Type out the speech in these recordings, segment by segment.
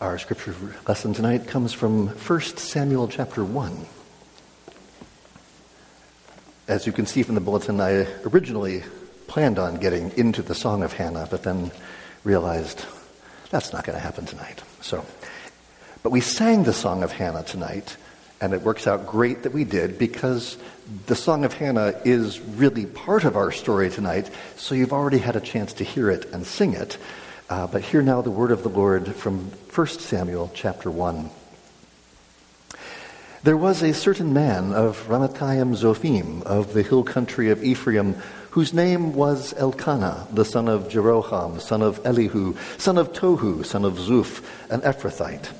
Our scripture lesson tonight comes from 1 Samuel chapter 1. As you can see from the bulletin, I originally planned on getting into the Song of Hannah, but then realized that's not going to happen tonight. So, but we sang the Song of Hannah tonight, and it works out great that we did because the Song of Hannah is really part of our story tonight, so you've already had a chance to hear it and sing it. Uh, but hear now the word of the Lord from 1 Samuel chapter 1. There was a certain man of Ramathaim Zophim of the hill country of Ephraim whose name was Elkanah, the son of Jeroham, son of Elihu, son of Tohu, son of Zuph, an Ephrathite.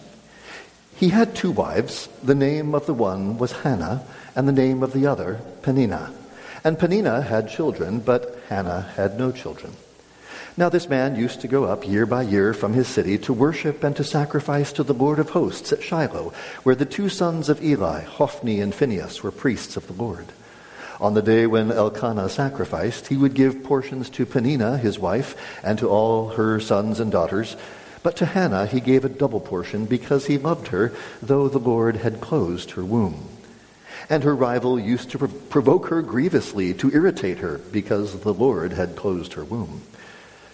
He had two wives. The name of the one was Hannah, and the name of the other Peninnah. And Peninnah had children, but Hannah had no children. Now this man used to go up year by year from his city to worship and to sacrifice to the Lord of hosts at Shiloh, where the two sons of Eli, Hophni and Phinehas, were priests of the Lord. On the day when Elkanah sacrificed, he would give portions to Peninnah, his wife, and to all her sons and daughters. But to Hannah he gave a double portion because he loved her, though the Lord had closed her womb. And her rival used to provoke her grievously to irritate her because the Lord had closed her womb.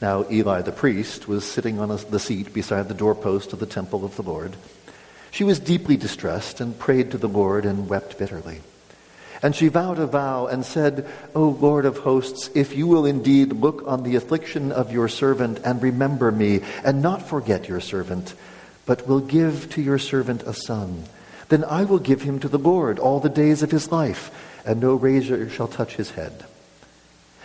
Now Eli the priest was sitting on the seat beside the doorpost of the temple of the Lord. She was deeply distressed and prayed to the Lord and wept bitterly. And she vowed a vow and said, O Lord of hosts, if you will indeed look on the affliction of your servant and remember me, and not forget your servant, but will give to your servant a son, then I will give him to the Lord all the days of his life, and no razor shall touch his head.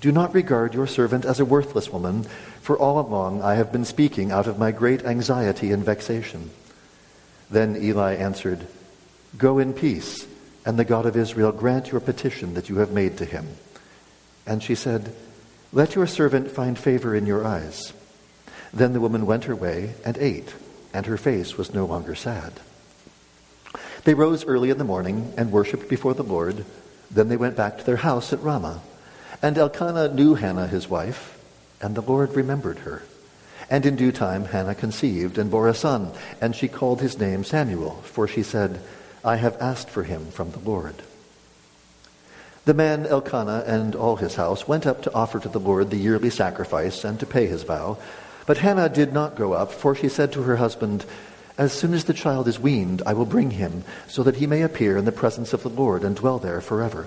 Do not regard your servant as a worthless woman, for all along I have been speaking out of my great anxiety and vexation. Then Eli answered, Go in peace, and the God of Israel grant your petition that you have made to him. And she said, Let your servant find favor in your eyes. Then the woman went her way and ate, and her face was no longer sad. They rose early in the morning and worshipped before the Lord. Then they went back to their house at Ramah. And Elkanah knew Hannah his wife, and the Lord remembered her. And in due time Hannah conceived and bore a son, and she called his name Samuel, for she said, I have asked for him from the Lord. The man Elkanah and all his house went up to offer to the Lord the yearly sacrifice and to pay his vow. But Hannah did not go up, for she said to her husband, As soon as the child is weaned, I will bring him, so that he may appear in the presence of the Lord and dwell there forever.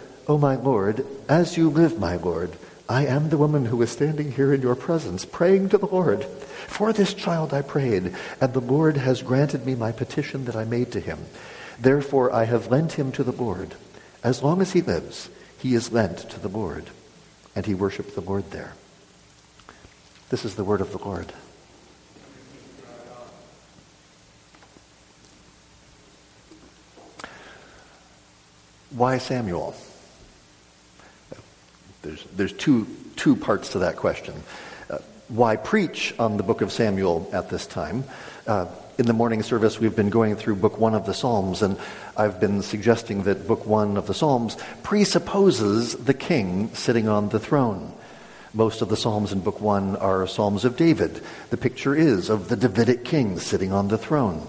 O my Lord, as you live, my Lord, I am the woman who is standing here in your presence, praying to the Lord. For this child I prayed, and the Lord has granted me my petition that I made to him. Therefore I have lent him to the Lord. As long as he lives, he is lent to the Lord. And he worshiped the Lord there. This is the word of the Lord. Why Samuel? There's, there's two, two parts to that question. Uh, why preach on the book of Samuel at this time? Uh, in the morning service, we've been going through Book One of the Psalms, and I've been suggesting that Book One of the Psalms presupposes the king sitting on the throne. Most of the Psalms in Book One are Psalms of David. The picture is of the Davidic king sitting on the throne.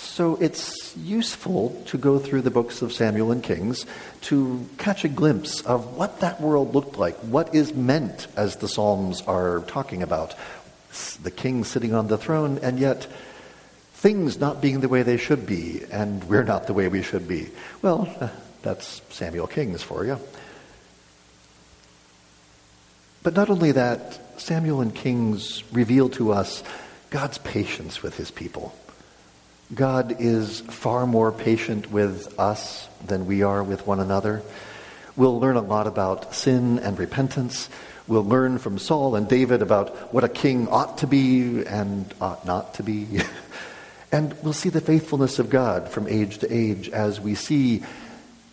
So it's useful to go through the books of Samuel and Kings to catch a glimpse of what that world looked like, what is meant as the Psalms are talking about. The king sitting on the throne, and yet things not being the way they should be, and we're not the way we should be. Well, that's Samuel Kings for you. But not only that, Samuel and Kings reveal to us God's patience with his people. God is far more patient with us than we are with one another. We'll learn a lot about sin and repentance. We'll learn from Saul and David about what a king ought to be and ought not to be. and we'll see the faithfulness of God from age to age as we see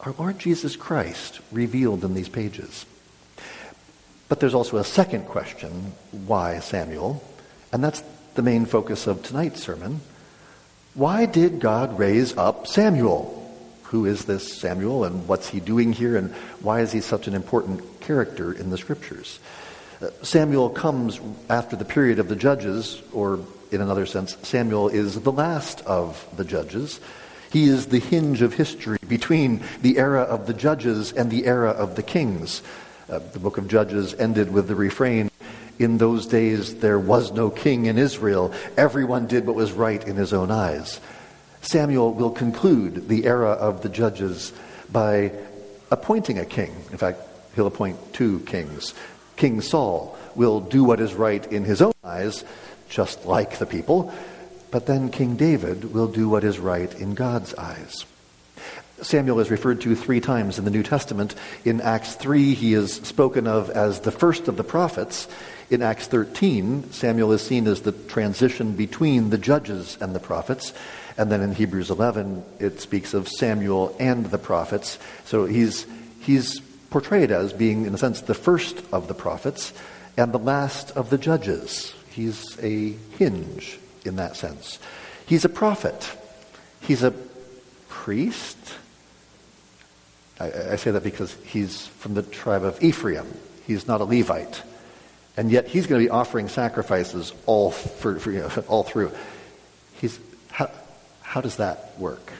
our Lord Jesus Christ revealed in these pages. But there's also a second question why Samuel? And that's the main focus of tonight's sermon. Why did God raise up Samuel? Who is this Samuel and what's he doing here and why is he such an important character in the scriptures? Uh, Samuel comes after the period of the judges, or in another sense, Samuel is the last of the judges. He is the hinge of history between the era of the judges and the era of the kings. Uh, the book of Judges ended with the refrain In those days there was no king in Israel. Everyone did what was right in his own eyes. Samuel will conclude the era of the judges by appointing a king. In fact, he'll appoint two kings. King Saul will do what is right in his own eyes, just like the people, but then King David will do what is right in God's eyes. Samuel is referred to three times in the New Testament. In Acts 3, he is spoken of as the first of the prophets. In Acts 13, Samuel is seen as the transition between the judges and the prophets. And then in Hebrews 11, it speaks of Samuel and the prophets. So he's, he's portrayed as being, in a sense, the first of the prophets and the last of the judges. He's a hinge in that sense. He's a prophet. He's a priest. I, I, say that because he's from the tribe of Ephraim. He's not a Levite. And yet he's going to be offering sacrifices all, for, for, you know, all through. He's, how, how does that work?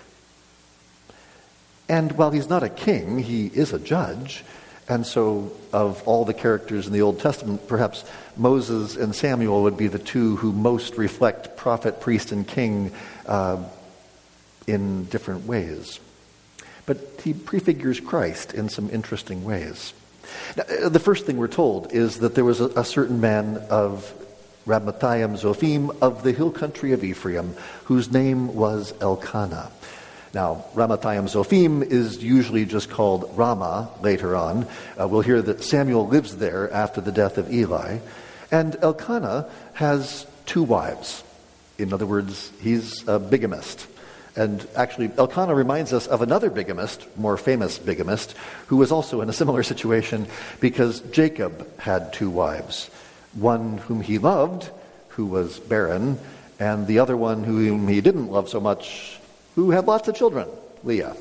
And while he's not a king, he is a judge. And so, of all the characters in the Old Testament, perhaps Moses and Samuel would be the two who most reflect prophet, priest, and king uh, in different ways but he prefigures Christ in some interesting ways. Now, uh, the first thing we're told is that there was a, a certain man of Ramathaim Zophim of the hill country of Ephraim, whose name was Elkanah. Now, Ramathaim Zophim is usually just called Ramah later on. Uh, we'll hear that Samuel lives there after the death of Eli. And Elkanah has two wives. In other words, he's a bigamist. And actually, Elkanah reminds us of another bigamist, more famous bigamist, who was also in a similar situation because Jacob had two wives. One whom he loved, who was barren, and the other one whom he didn't love so much, who had lots of children, Leah.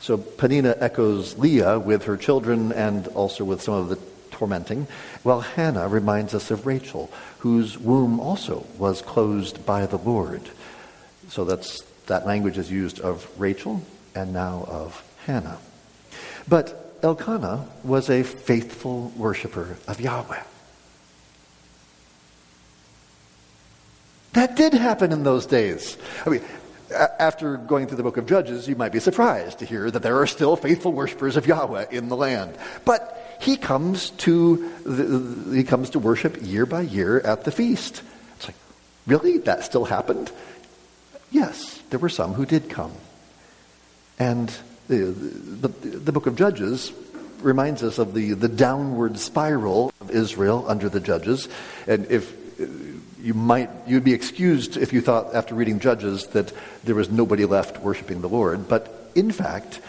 So Peninnah echoes Leah with her children and also with some of the tormenting, while Hannah reminds us of Rachel, whose womb also was closed by the Lord. So that's that language is used of Rachel and now of Hannah. But Elkanah was a faithful worshiper of Yahweh. That did happen in those days. I mean, after going through the book of Judges, you might be surprised to hear that there are still faithful worshippers of Yahweh in the land. But he comes to the, he comes to worship year by year at the feast. It's like, really? That still happened? Yes, there were some who did come. And the, the, the book of Judges reminds us of the, the downward spiral of Israel under the judges. And if you might, you'd be excused if you thought after reading Judges that there was nobody left worshiping the Lord. But in fact,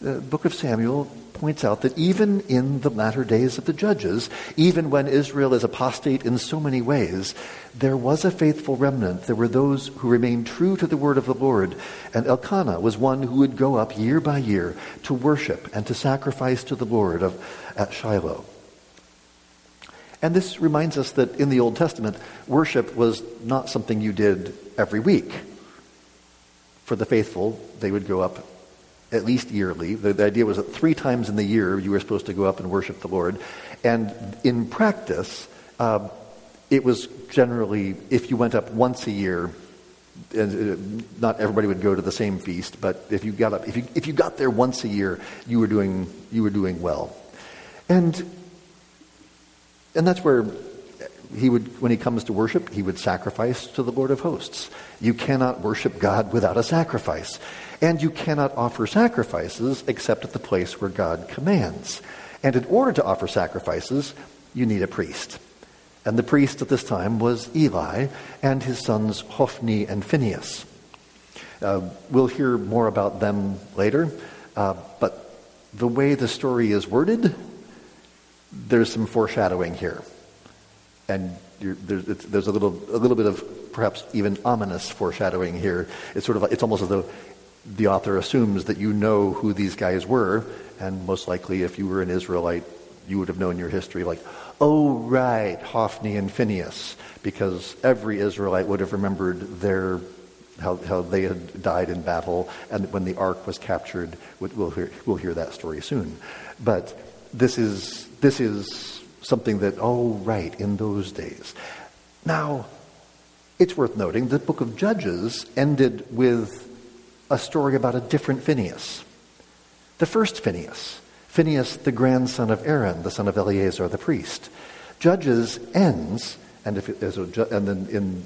the book of Samuel points out that even in the latter days of the judges, even when Israel is apostate in so many ways, there was a faithful remnant. There were those who remained true to the word of the Lord. And Elkanah was one who would go up year by year to worship and to sacrifice to the Lord of, at Shiloh. And this reminds us that in the Old Testament, worship was not something you did every week. For the faithful, they would go up at least yearly. The, the, idea was that three times in the year you were supposed to go up and worship the Lord. And in practice, uh, it was generally, if you went up once a year, and uh, not everybody would go to the same feast, but if you got up, if you, if you got there once a year, you were doing, you were doing well. And, and that's where he would, when he comes to worship, he would sacrifice to the Lord of hosts. You cannot worship God without a sacrifice. And you cannot offer sacrifices except at the place where God commands. And in order to offer sacrifices, you need a priest. And the priest at this time was Eli and his sons Hophni and Phinehas. Uh, we'll hear more about them later, uh, but the way the story is worded, there's some foreshadowing here. And there's, there's, a, little, a little bit of perhaps even ominous foreshadowing here. It's sort of it's almost as though the author assumes that you know who these guys were, and most likely, if you were an Israelite, you would have known your history, like, oh, right, Hophni and Phineas, because every Israelite would have remembered their how, how they had died in battle, and when the ark was captured, we'll hear, we'll hear that story soon. But this is, this is something that, oh, right, in those days. Now, it's worth noting the book of Judges ended with a story about a different Phineas. The first Phineas, Phineas, the grandson of Aaron, the son of Eleazar the priest. Judges ends, and, if it, a, and then in,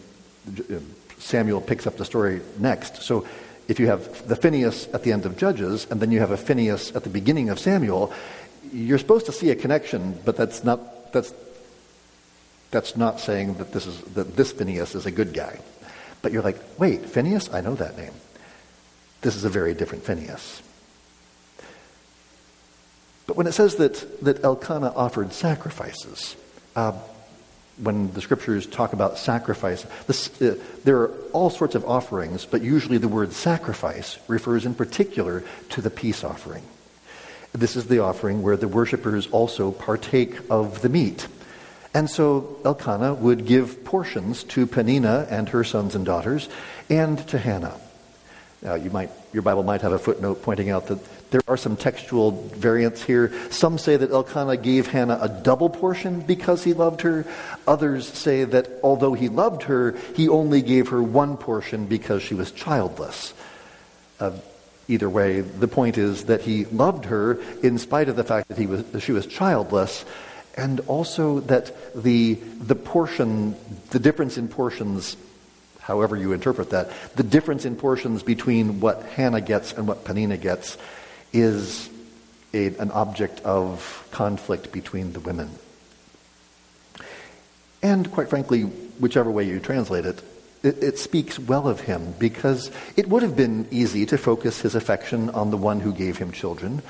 Samuel picks up the story next. So if you have the Phineas at the end of Judges, and then you have a Phineas at the beginning of Samuel, you're supposed to see a connection, but that's not, that's, that's not saying that this, is, that this Phineas is a good guy. But you're like, wait, Phineas? I know that name. This is a very different Phineas. But when it says that, that Elkanah offered sacrifices, uh, when the scriptures talk about sacrifice, this, uh, there are all sorts of offerings, but usually the word sacrifice refers in particular to the peace offering. This is the offering where the worshippers also partake of the meat. And so Elkanah would give portions to Peninnah and her sons and daughters and to Hannah. Now, you might, your Bible might have a footnote pointing out that there are some textual variants here. Some say that Elkanah gave Hannah a double portion because he loved her. Others say that although he loved her, he only gave her one portion because she was childless. Uh, either way, the point is that he loved her in spite of the fact that, he was, that she was childless, and also that the, the portion, the difference in portions however you interpret that, the difference in portions between what Hannah gets and what Peninnah gets is a, an object of conflict between the women. And quite frankly, whichever way you translate it, it, it speaks well of him because it would have been easy to focus his affection on the one who gave him children.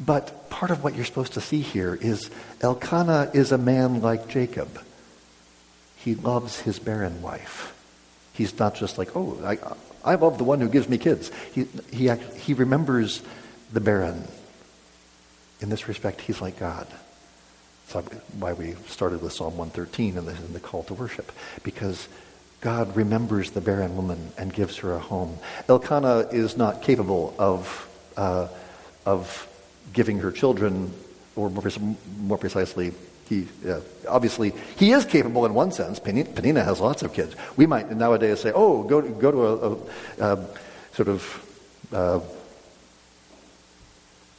But part of what you're supposed to see here is Elkanah is a man like Jacob. He loves his barren wife. He's not just like, oh, I, I love the one who gives me kids. He, he, he remembers the barren. In this respect, he's like God. That's why we started with Psalm 113 and the, and the call to worship. Because God remembers the barren woman and gives her a home. Elkanah is not capable of, uh, of giving her children, or more, precisely, he uh, obviously he is capable in one sense. Peninnah has lots of kids. We might nowadays say, "Oh, go go to a, a, a sort of uh,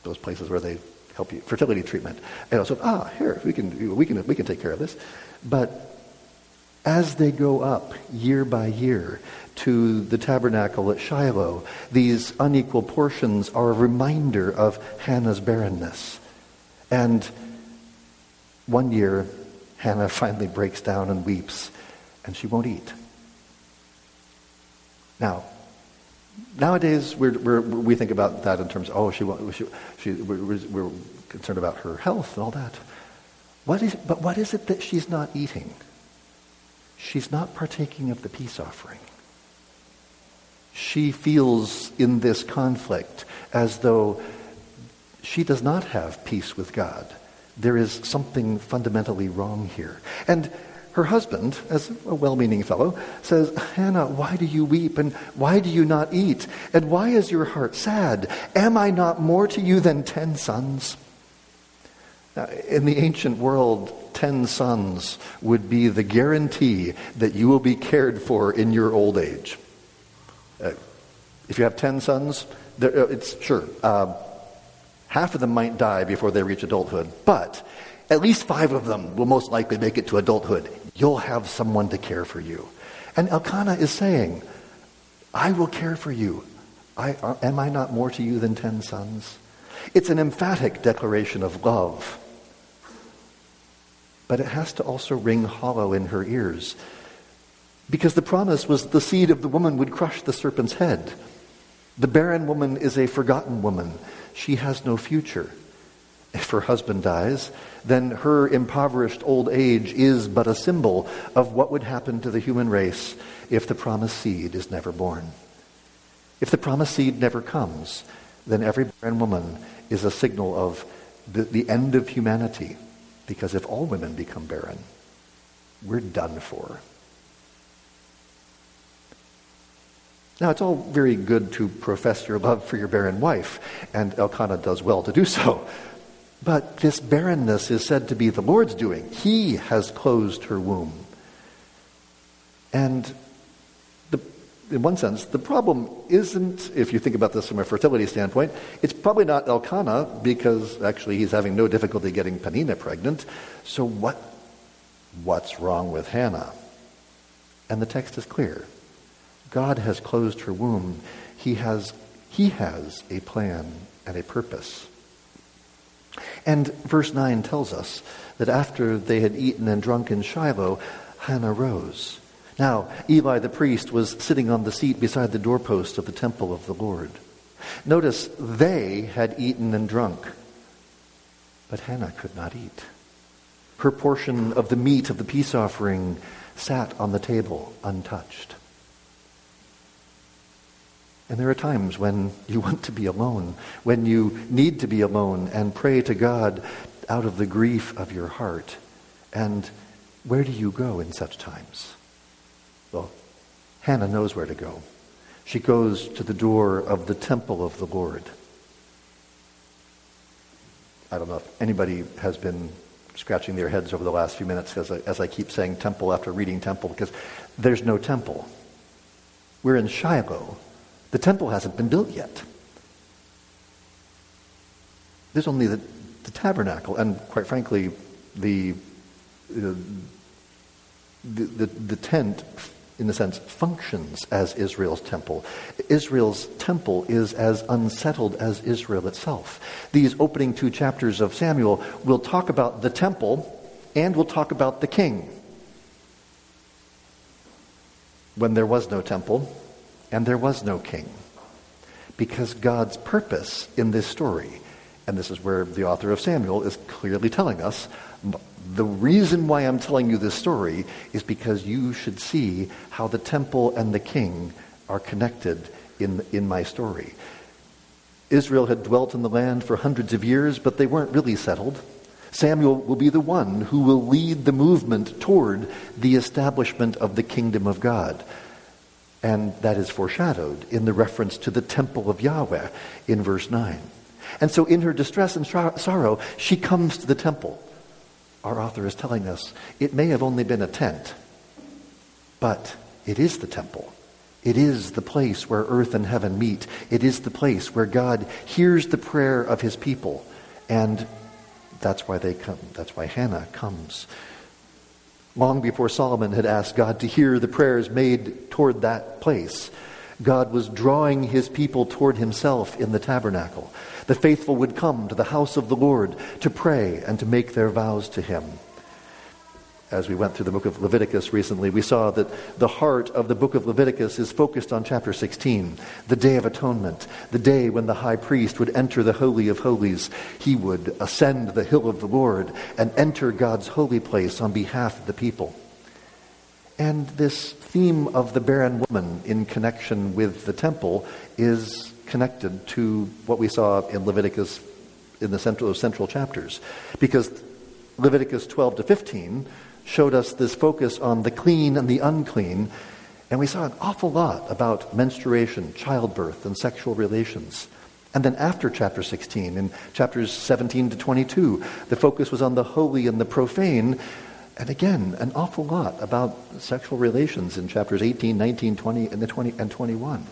those places where they help you fertility treatment." And so, ah, here we can we can we can take care of this. But as they go up year by year to the tabernacle at Shiloh, these unequal portions are a reminder of Hannah's barrenness and one year, Hannah finally breaks down and weeps, and she won't eat. Now, Nowadays, we're, we're, we think about that in terms of, oh, she, she, she, we're, we're concerned about her health and all that. What is, but what is it that she's not eating? She's not partaking of the peace offering. She feels in this conflict as though she does not have peace with God. There is something fundamentally wrong here. And her husband, as a well meaning fellow, says, Hannah, why do you weep? And why do you not eat? And why is your heart sad? Am I not more to you than ten sons? Now, in the ancient world, ten sons would be the guarantee that you will be cared for in your old age. Uh, if you have ten sons, there, uh, it's sure. Uh, half of them might die before they reach adulthood, but at least five of them will most likely make it to adulthood. You'll have someone to care for you. And Elkanah is saying, I will care for you. I, uh, am I not more to you than ten sons? It's an emphatic declaration of love. But it has to also ring hollow in her ears. Because the promise was the seed of the woman would crush the serpent's head. The barren woman is a forgotten woman. She has no future. If her husband dies, then her impoverished old age is but a symbol of what would happen to the human race if the promised seed is never born. If the promised seed never comes, then every barren woman is a signal of the, the end of humanity. Because if all women become barren, we're done for. Now, it's all very good to profess your love for your barren wife, and Elkanah does well to do so. But this barrenness is said to be the Lord's doing. He has closed her womb. And in one sense, the problem isn't, if you think about this from a fertility standpoint, it's probably not Elkanah because actually he's having no difficulty getting Peninnah pregnant. So what, what's wrong with Hannah? And the text is clear. God has closed her womb. He has, he has a plan and a purpose. And verse 9 tells us that after they had eaten and drunk in Shiloh, Hannah rose. Now, Eli the priest was sitting on the seat beside the doorpost of the temple of the Lord. Notice they had eaten and drunk, but Hannah could not eat. Her portion of the meat of the peace offering sat on the table untouched. And there are times when you want to be alone, when you need to be alone and pray to God out of the grief of your heart. And where do you go in such times? Hannah knows where to go. She goes to the door of the temple of the Lord. I don't know if anybody has been scratching their heads over the last few minutes as I, as I keep saying temple after reading temple because there's no temple. We're in Shiloh, the temple hasn't been built yet. There's only the, the tabernacle, and quite frankly, the, uh, the, the, the tent, in a sense, functions as Israel's temple. Israel's temple is as unsettled as Israel itself. These opening two chapters of Samuel will talk about the temple and will talk about the king. When there was no temple, and there was no king. Because God's purpose in this story, and this is where the author of Samuel is clearly telling us, the reason why I'm telling you this story is because you should see how the temple and the king are connected in, in my story. Israel had dwelt in the land for hundreds of years, but they weren't really settled. Samuel will be the one who will lead the movement toward the establishment of the kingdom of God. And that is foreshadowed in the reference to the temple of Yahweh in verse 9. And so, in her distress and sorrow, she comes to the temple. Our author is telling us it may have only been a tent, but it is the temple. It is the place where earth and heaven meet. It is the place where God hears the prayer of his people. And that's why they come. That's why Hannah comes Long before Solomon had asked God to hear the prayers made toward that place, God was drawing his people toward himself in the tabernacle. The faithful would come to the house of the Lord to pray and to make their vows to him. as we went through the book of Leviticus recently, we saw that the heart of the book of Leviticus is focused on chapter 16, the Day of Atonement, the day when the high priest would enter the Holy of Holies. He would ascend the hill of the Lord and enter God's holy place on behalf of the people. And this theme of the barren woman in connection with the temple is connected to what we saw in Leviticus in the central, central chapters. Because Leviticus 12 to 15 showed us this focus on the clean and the unclean, and we saw an awful lot about menstruation, childbirth, and sexual relations. And then after chapter 16, in chapters 17 to 22, the focus was on the holy and the profane. And again, an awful lot about sexual relations in chapters 18, 19, 20, and, the 20, and 21.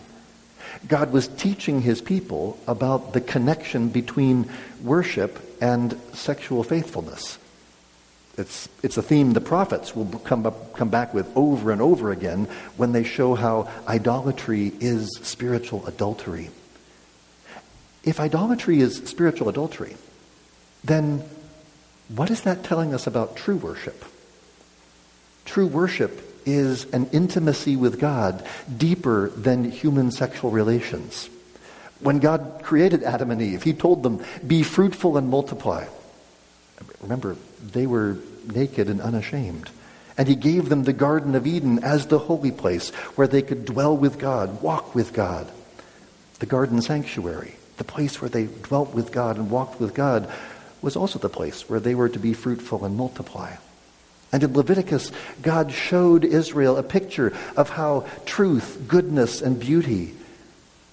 God was teaching his people about the connection between worship and sexual faithfulness. It's, it's a theme the prophets will come, up, come back with over and over again when they show how idolatry is spiritual adultery. If idolatry is spiritual adultery, then what is that telling us about true worship? True worship is an intimacy with God deeper than human sexual relations. When God created Adam and Eve, He told them, Be fruitful and multiply. Remember, they were naked and unashamed. And he gave them the Garden of Eden as the holy place where they could dwell with God, walk with God. The garden sanctuary, the place where they dwelt with God and walked with God, was also the place where they were to be fruitful and multiply. And in Leviticus, God showed Israel a picture of how truth, goodness, and beauty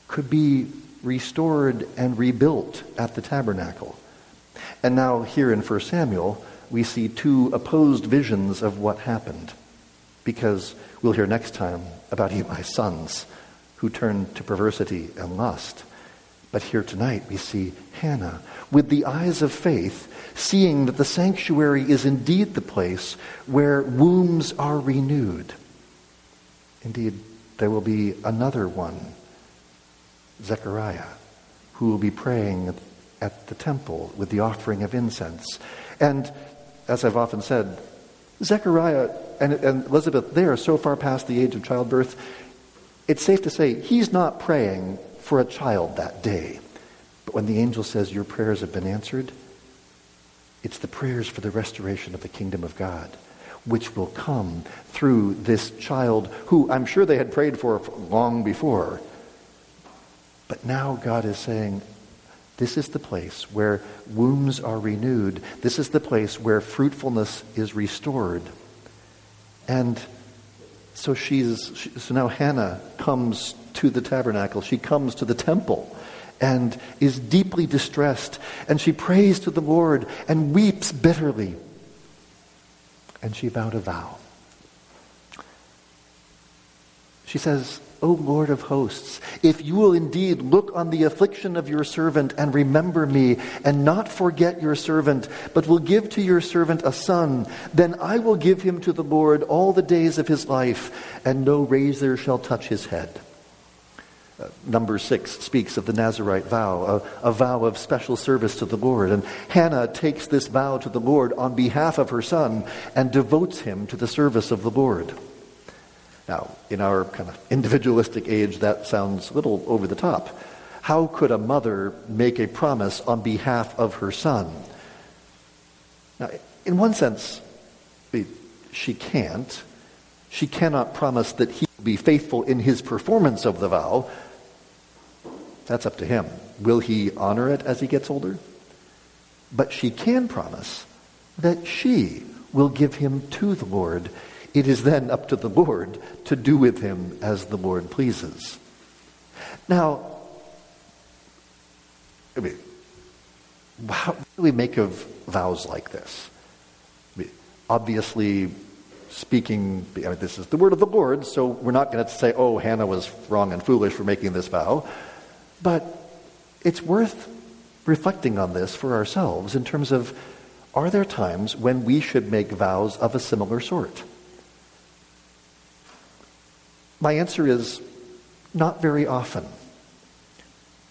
could be restored and rebuilt at the tabernacle. And now, here in 1 Samuel, we see two opposed visions of what happened. Because we'll hear next time about Eli's sons who turned to perversity and lust. But here tonight we see Hannah with the eyes of faith, seeing that the sanctuary is indeed the place where wombs are renewed. Indeed, there will be another one, Zechariah, who will be praying at the temple with the offering of incense. And as I've often said, Zechariah and, and Elizabeth, they are so far past the age of childbirth, it's safe to say he's not praying for a child that day. But when the angel says, Your prayers have been answered, it's the prayers for the restoration of the kingdom of God, which will come through this child who I'm sure they had prayed for long before. But now God is saying, this is the place where wombs are renewed. This is the place where fruitfulness is restored. And so she's so now Hannah comes to the tabernacle. She comes to the temple and is deeply distressed and she prays to the Lord and weeps bitterly. And she vowed a vow. She says, O Lord of hosts, if you will indeed look on the affliction of your servant and remember me, and not forget your servant, but will give to your servant a son, then I will give him to the Lord all the days of his life, and no razor shall touch his head. Uh, Numbers six speaks of the Nazarite vow, a, a vow of special service to the Lord. And Hannah takes this vow to the Lord on behalf of her son and devotes him to the service of the Lord. Now, in our kind of individualistic age, that sounds a little over the top. How could a mother make a promise on behalf of her son? Now, in one sense, she can't. She cannot promise that he will be faithful in his performance of the vow. That's up to him. Will he honor it as he gets older? But she can promise that she will give him to the Lord it is then up to the Lord to do with him as the Lord pleases. Now, I mean, how do we make of vows like this? I mean, obviously, speaking, I mean, this is the word of the Lord, so we're not going to say, oh, Hannah was wrong and foolish for making this vow. But it's worth reflecting on this for ourselves in terms of are there times when we should make vows of a similar sort? My answer is not very often.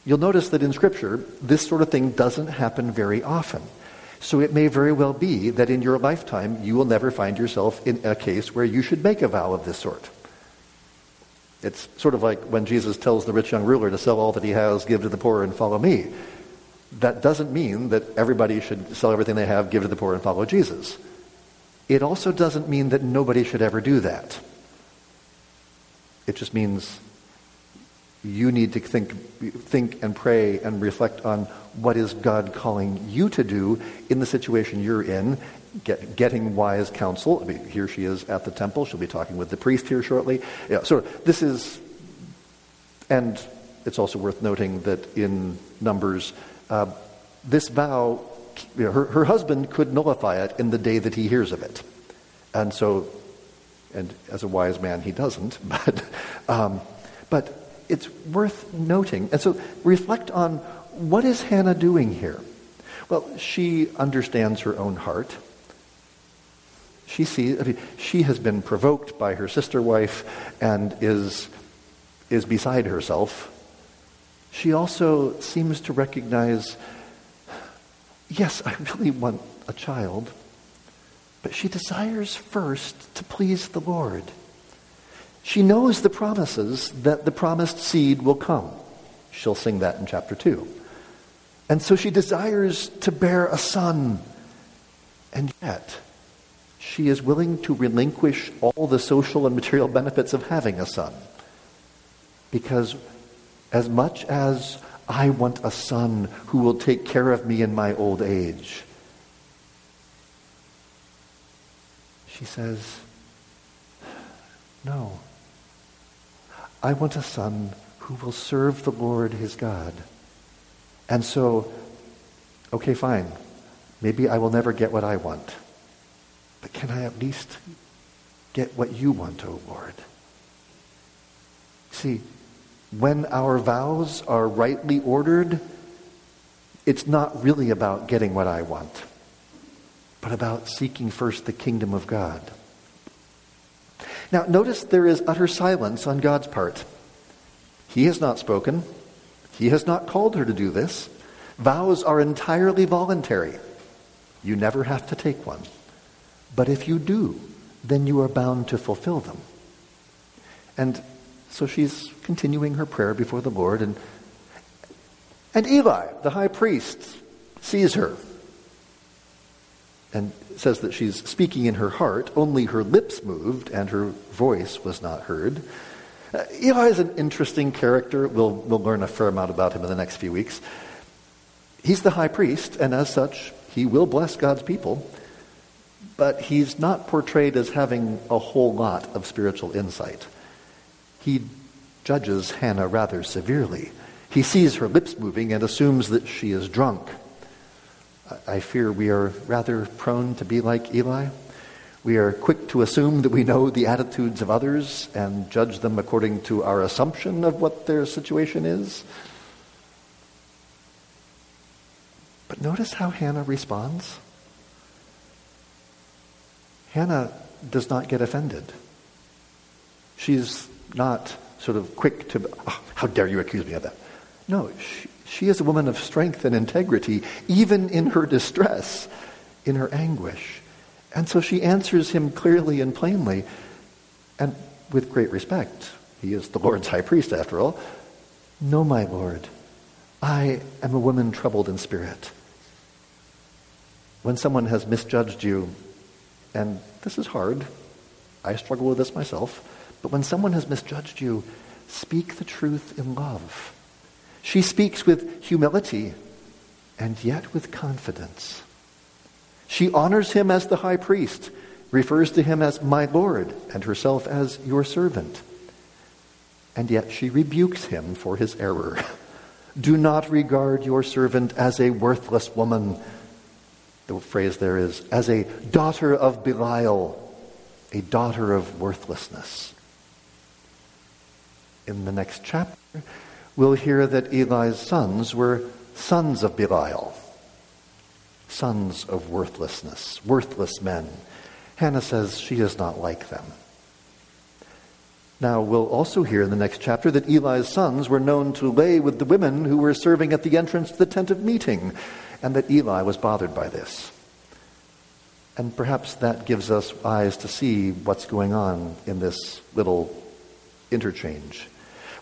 You'll notice that in Scripture, this sort of thing doesn't happen very often. So it may very well be that in your lifetime you will never find yourself in a case where you should make a vow of this sort. It's sort of like when Jesus tells the rich young ruler to sell all that he has, give to the poor, and follow me. That doesn't mean that everybody should sell everything they have, give to the poor, and follow Jesus. It also doesn't mean that nobody should ever do that. It just means you need to think, think and pray and reflect on what is God calling you to do in the situation you're in, get, getting wise counsel. I mean, here she is at the temple. She'll be talking with the priest here shortly. Yeah, so this is, and it's also worth noting that in Numbers, uh, this vow, you know, her, her husband could nullify it in the day that he hears of it. And so, and as a wise man, he doesn't, but, um, but it's worth noting. And so reflect on what is Hannah doing here? Well, she understands her own heart. She sees, I mean, she has been provoked by her sister wife and is, is beside herself. She also seems to recognize, yes, I really want a child, but she desires first to please the Lord. She knows the promises that the promised seed will come. She'll sing that in chapter 2. And so she desires to bear a son. And yet, she is willing to relinquish all the social and material benefits of having a son. Because as much as I want a son who will take care of me in my old age, she says, no. I want a son who will serve the Lord his God. And so, okay, fine. Maybe I will never get what I want. But can I at least get what you want, O oh Lord? See, when our vows are rightly ordered, it's not really about getting what I want, but about seeking first the kingdom of God. Now, notice there is utter silence on God's part. He has not spoken. He has not called her to do this. Vows are entirely voluntary. You never have to take one. But if you do, then you are bound to fulfill them. And so she's continuing her prayer before the Lord, and, and Eli, the high priest, sees her and says that she's speaking in her heart. Only her lips moved and her voice was not heard. Uh, Eli is an interesting character. We'll, we'll learn a fair amount about him in the next few weeks. He's the high priest, and as such, he will bless God's people, but he's not portrayed as having a whole lot of spiritual insight. He judges Hannah rather severely. He sees her lips moving and assumes that she is drunk. I fear we are rather prone to be like Eli. We are quick to assume that we know the attitudes of others and judge them according to our assumption of what their situation is. But notice how Hannah responds. Hannah does not get offended. She's not sort of quick to, oh, how dare you accuse me of that? No, she, she is a woman of strength and integrity, even in her distress, in her anguish. And so she answers him clearly and plainly, and with great respect. He is the Lord's high priest, after all. No, my Lord, I am a woman troubled in spirit. When someone has misjudged you, and this is hard, I struggle with this myself, but when someone has misjudged you, speak the truth in love. She speaks with humility and yet with confidence. She honors him as the high priest, refers to him as my Lord, and herself as your servant. And yet she rebukes him for his error. Do not regard your servant as a worthless woman. The phrase there is, as a daughter of Belial, a daughter of worthlessness. In the next chapter, we'll hear that Eli's sons were sons of Belial, sons of worthlessness, worthless men. Hannah says she is not like them. Now, we'll also hear in the next chapter that Eli's sons were known to lay with the women who were serving at the entrance to the tent of meeting, and that Eli was bothered by this. And perhaps that gives us eyes to see what's going on in this little interchange.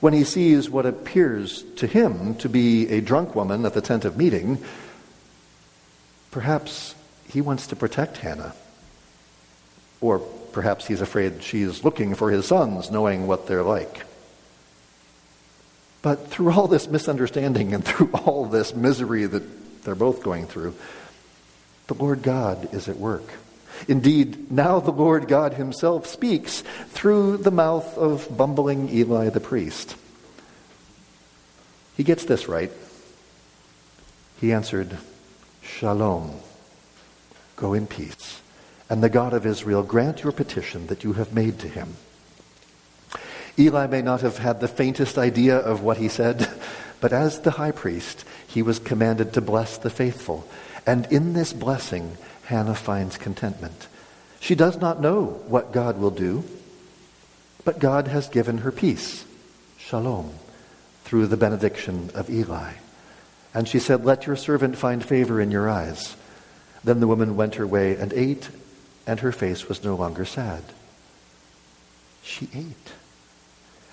When he sees what appears to him to be a drunk woman at the tent of meeting, perhaps he wants to protect Hannah. Or perhaps he's afraid she's looking for his sons, knowing what they're like. But through all this misunderstanding and through all this misery that they're both going through, the Lord God is at work. Indeed, now the Lord God himself speaks through the mouth of bumbling Eli the priest. He gets this right. He answered, Shalom. Go in peace. And the God of Israel grant your petition that you have made to him. Eli may not have had the faintest idea of what he said, but as the high priest, he was commanded to bless the faithful and in this blessing, Hannah finds contentment. She does not know what God will do, but God has given her peace, shalom, through the benediction of Eli. And she said, Let your servant find favor in your eyes. Then the woman went her way and ate, and her face was no longer sad. She ate.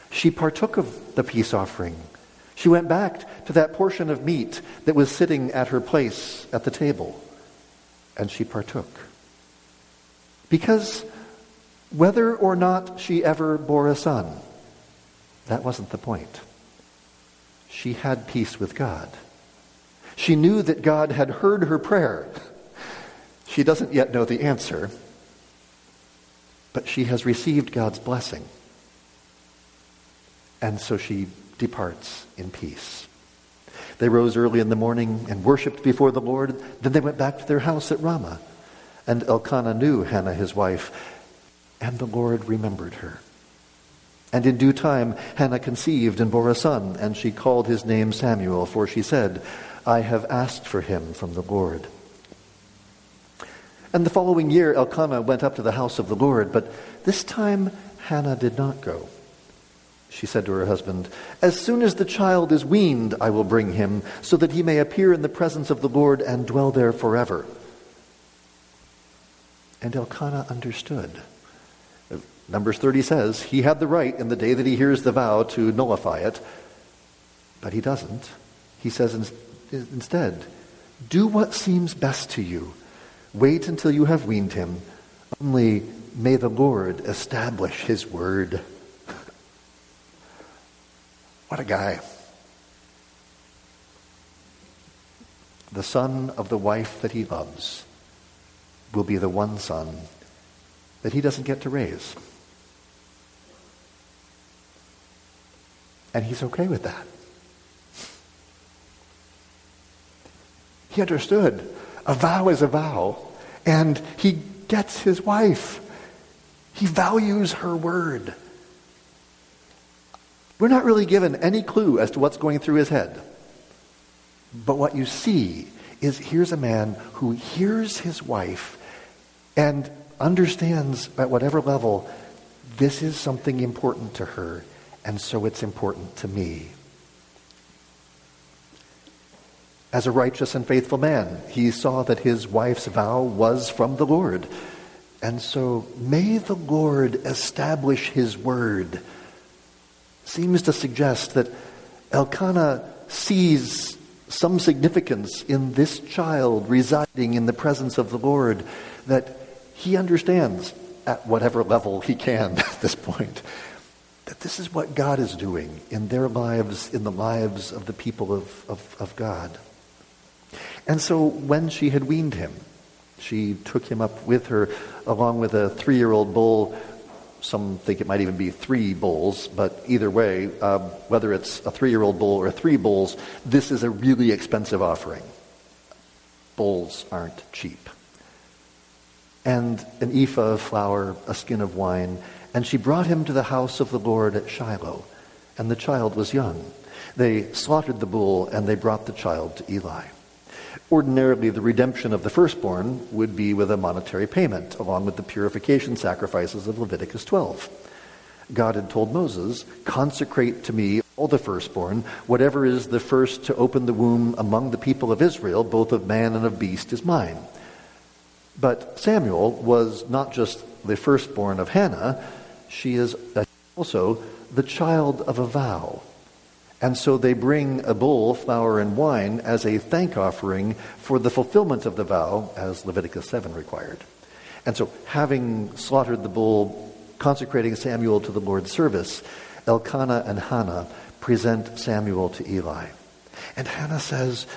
She partook of the peace offering she went back to that portion of meat that was sitting at her place at the table, and she partook. Because whether or not she ever bore a son, that wasn't the point. She had peace with God. She knew that God had heard her prayer. She doesn't yet know the answer, but she has received God's blessing. And so she departs in peace. They rose early in the morning and worshipped before the Lord. Then they went back to their house at Ramah. And Elkanah knew Hannah his wife, and the Lord remembered her. And in due time Hannah conceived and bore a son, and she called his name Samuel, for she said, I have asked for him from the Lord. And the following year Elkanah went up to the house of the Lord, but this time Hannah did not go she said to her husband, As soon as the child is weaned, I will bring him, so that he may appear in the presence of the Lord and dwell there forever. And Elkanah understood. Numbers 30 says he had the right in the day that he hears the vow to nullify it, but he doesn't. He says instead, Do what seems best to you. Wait until you have weaned him. Only may the Lord establish his word. What a guy. The son of the wife that he loves will be the one son that he doesn't get to raise. And he's okay with that. He understood a vow is a vow, and he gets his wife. He values her word. We're not really given any clue as to what's going through his head. But what you see is here's a man who hears his wife and understands at whatever level this is something important to her, and so it's important to me. As a righteous and faithful man, he saw that his wife's vow was from the Lord. And so may the Lord establish his word seems to suggest that Elkanah sees some significance in this child residing in the presence of the Lord that he understands at whatever level he can at this point that this is what God is doing in their lives, in the lives of the people of, of, of God. And so when she had weaned him, she took him up with her along with a three year old bull some think it might even be three bulls, but either way, uh, whether it's a three year old bull or three bulls, this is a really expensive offering. Bulls aren't cheap. And an ephah of flour, a skin of wine, and she brought him to the house of the Lord at Shiloh, and the child was young. They slaughtered the bull, and they brought the child to Eli. Ordinarily, the redemption of the firstborn would be with a monetary payment, along with the purification sacrifices of Leviticus 12. God had told Moses, Consecrate to me all the firstborn, whatever is the first to open the womb among the people of Israel, both of man and of beast, is mine. But Samuel was not just the firstborn of Hannah, she is also the child of a vow. And so they bring a bull, flour, and wine as a thank offering for the fulfillment of the vow, as Leviticus 7 required. And so, having slaughtered the bull, consecrating Samuel to the Lord's service, Elkanah and Hannah present Samuel to Eli. And Hannah says,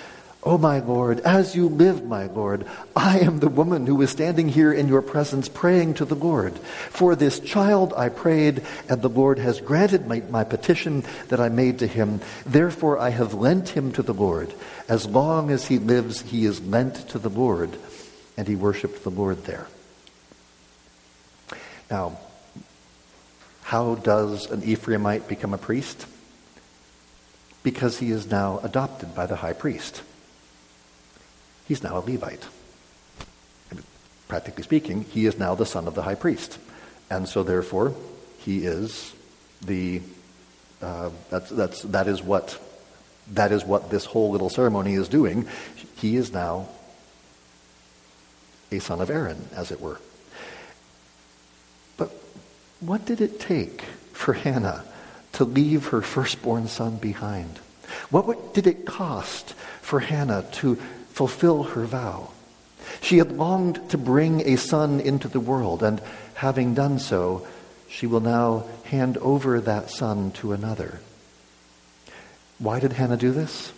Oh, my Lord, as you live, my Lord, I am the woman who is standing here in your presence praying to the Lord. For this child I prayed, and the Lord has granted my, my, petition that I made to him. Therefore I have lent him to the Lord. As long as he lives, he is lent to the Lord. And he worshiped the Lord there. Now, how does an Ephraimite become a priest? Because he is now adopted by the high priest he's now a Levite. And practically speaking, he is now the son of the high priest. And so therefore, he is the, uh, that's, that's, that is what, that is what this whole little ceremony is doing. He is now a son of Aaron, as it were. But what did it take for Hannah to leave her firstborn son behind? What, what did it cost for Hannah to fulfill her vow. She had longed to bring a son into the world, and having done so, she will now hand over that son to another. Why did Hannah do this?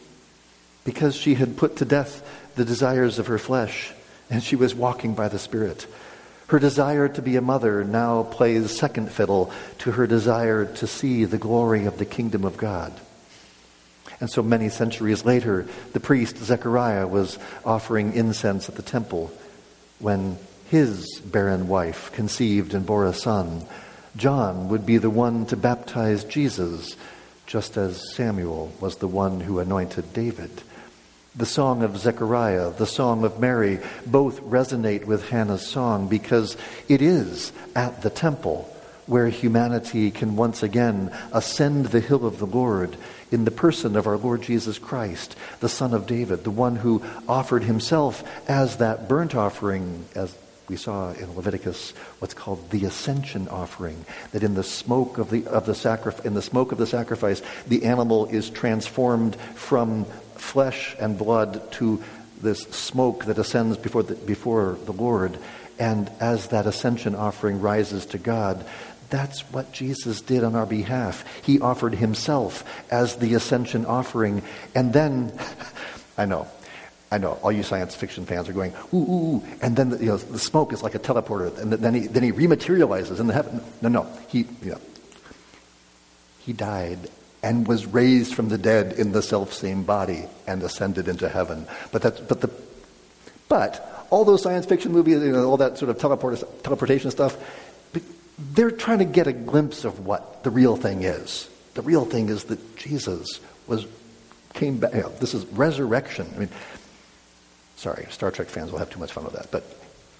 Because she had put to death the desires of her flesh, and she was walking by the Spirit. Her desire to be a mother now plays second fiddle to her desire to see the glory of the kingdom of God. And so many centuries later, the priest Zechariah was offering incense at the temple when his barren wife conceived and bore a son. John would be the one to baptize Jesus, just as Samuel was the one who anointed David. The song of Zechariah, the song of Mary, both resonate with Hannah's song because it is at the temple where humanity can once again ascend the hill of the Lord in the person of our Lord Jesus Christ, the Son of David, the one who offered himself as that burnt offering, as we saw in Leviticus, what's called the ascension offering, that in the smoke of the, of the sacrifice, in the smoke of the sacrifice, the animal is transformed from flesh and blood to this smoke that ascends before the, before the Lord. And as that ascension offering rises to God, that's what Jesus did on our behalf. He offered himself as the ascension offering. And then, I know, I know, all you science fiction fans are going, ooh, ooh, ooh. And then the, you know, the smoke is like a teleporter. And then he, then he rematerializes in the heaven. No, no. He, you know, he died and was raised from the dead in the self same body and ascended into heaven. But that's, but the, but all those science fiction movies, you know, all that sort of teleportation stuff, they're trying to get a glimpse of what the real thing is. The real thing is that Jesus was came back. You know, this is resurrection. I mean, sorry, Star Trek fans will have too much fun with that, but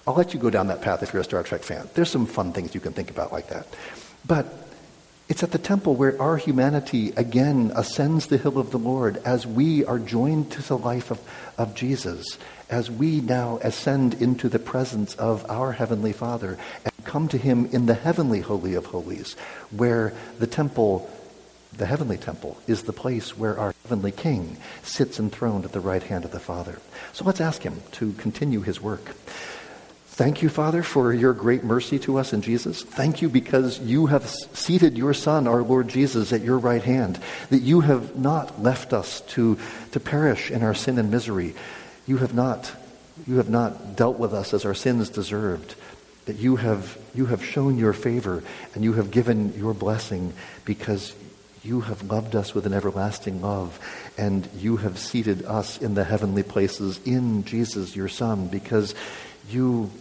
I'll let you go down that path if you're a Star Trek fan. There's some fun things you can think about like that. But it's at the temple where our humanity again ascends the hill of the Lord as we are joined to the life of, of Jesus, as we now ascend into the presence of our Heavenly Father and come to Him in the heavenly Holy of Holies, where the temple, the heavenly temple, is the place where our heavenly King sits enthroned at the right hand of the Father. So let's ask Him to continue His work. Thank you, Father, for your great mercy to us in Jesus. Thank you because you have seated your Son, our Lord Jesus, at your right hand, that you have not left us to, to perish in our sin and misery. You have not, you have not dealt with us as our sins deserved, that you have, you have shown your favor and you have given your blessing because you have loved us with an everlasting love, and you have seated us in the heavenly places in Jesus, your Son, because you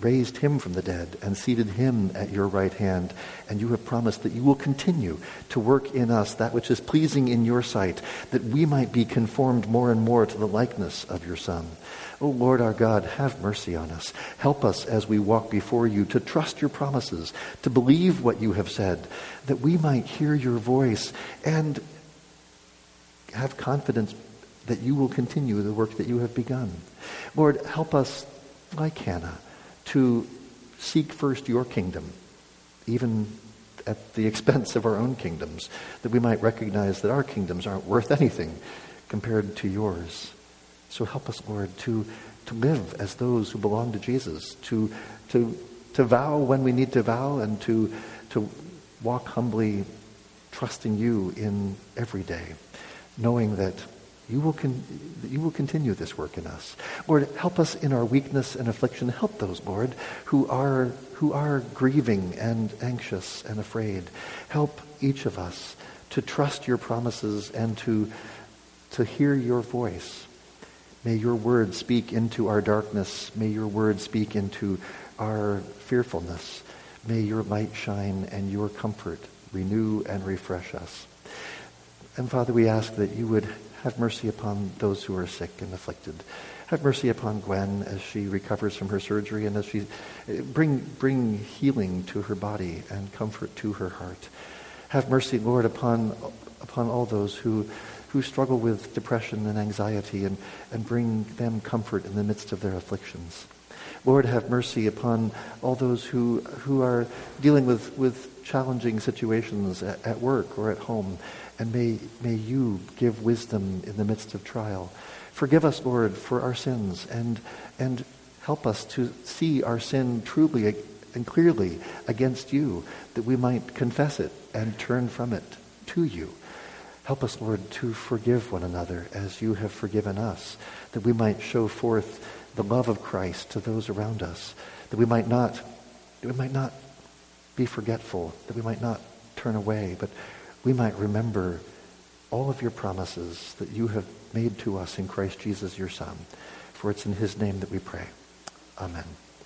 raised him from the dead and seated him at your right hand. And you have promised that you will continue to work in us that which is pleasing in your sight, that we might be conformed more and more to the likeness of your Son. O oh Lord our God, have mercy on us. Help us as we walk before you to trust your promises, to believe what you have said, that we might hear your voice and have confidence that you will continue the work that you have begun. Lord, help us like Hannah, to seek first your kingdom, even at the expense of our own kingdoms, that we might recognize that our kingdoms aren't worth anything compared to yours. So help us, Lord, to, to live as those who belong to Jesus, to, to, to vow when we need to vow, and to, to walk humbly, trusting you in every day, knowing that you will, con- you will continue this work in us. Lord, help us in our weakness and affliction. Help those, Lord, who are, who are grieving and anxious and afraid. Help each of us to trust your promises and to, to hear your voice. May your word speak into our darkness. May your word speak into our fearfulness. May your light shine and your comfort renew and refresh us. And Father, we ask that you would have mercy upon those who are sick and afflicted. Have mercy upon Gwen as she recovers from her surgery and as she eh, bring, bring healing to her body and comfort to her heart. Have mercy, Lord, upon, upon all those who, who struggle with depression and anxiety and, and bring them comfort in the midst of their afflictions. Lord, have mercy upon all those who, who are dealing with, with challenging situations at, at work or at home and may, may you give wisdom in the midst of trial. Forgive us, Lord, for our sins and, and help us to see our sin truly and clearly against you, that we might confess it and turn from it to you. Help us, Lord, to forgive one another as you have forgiven us, that we might show forth the love of Christ to those around us, that we might not, that we might not be forgetful, that we might not turn away, but we might remember all of your promises that you have made to us in Christ Jesus, your Son. For it's in his name that we pray. Amen.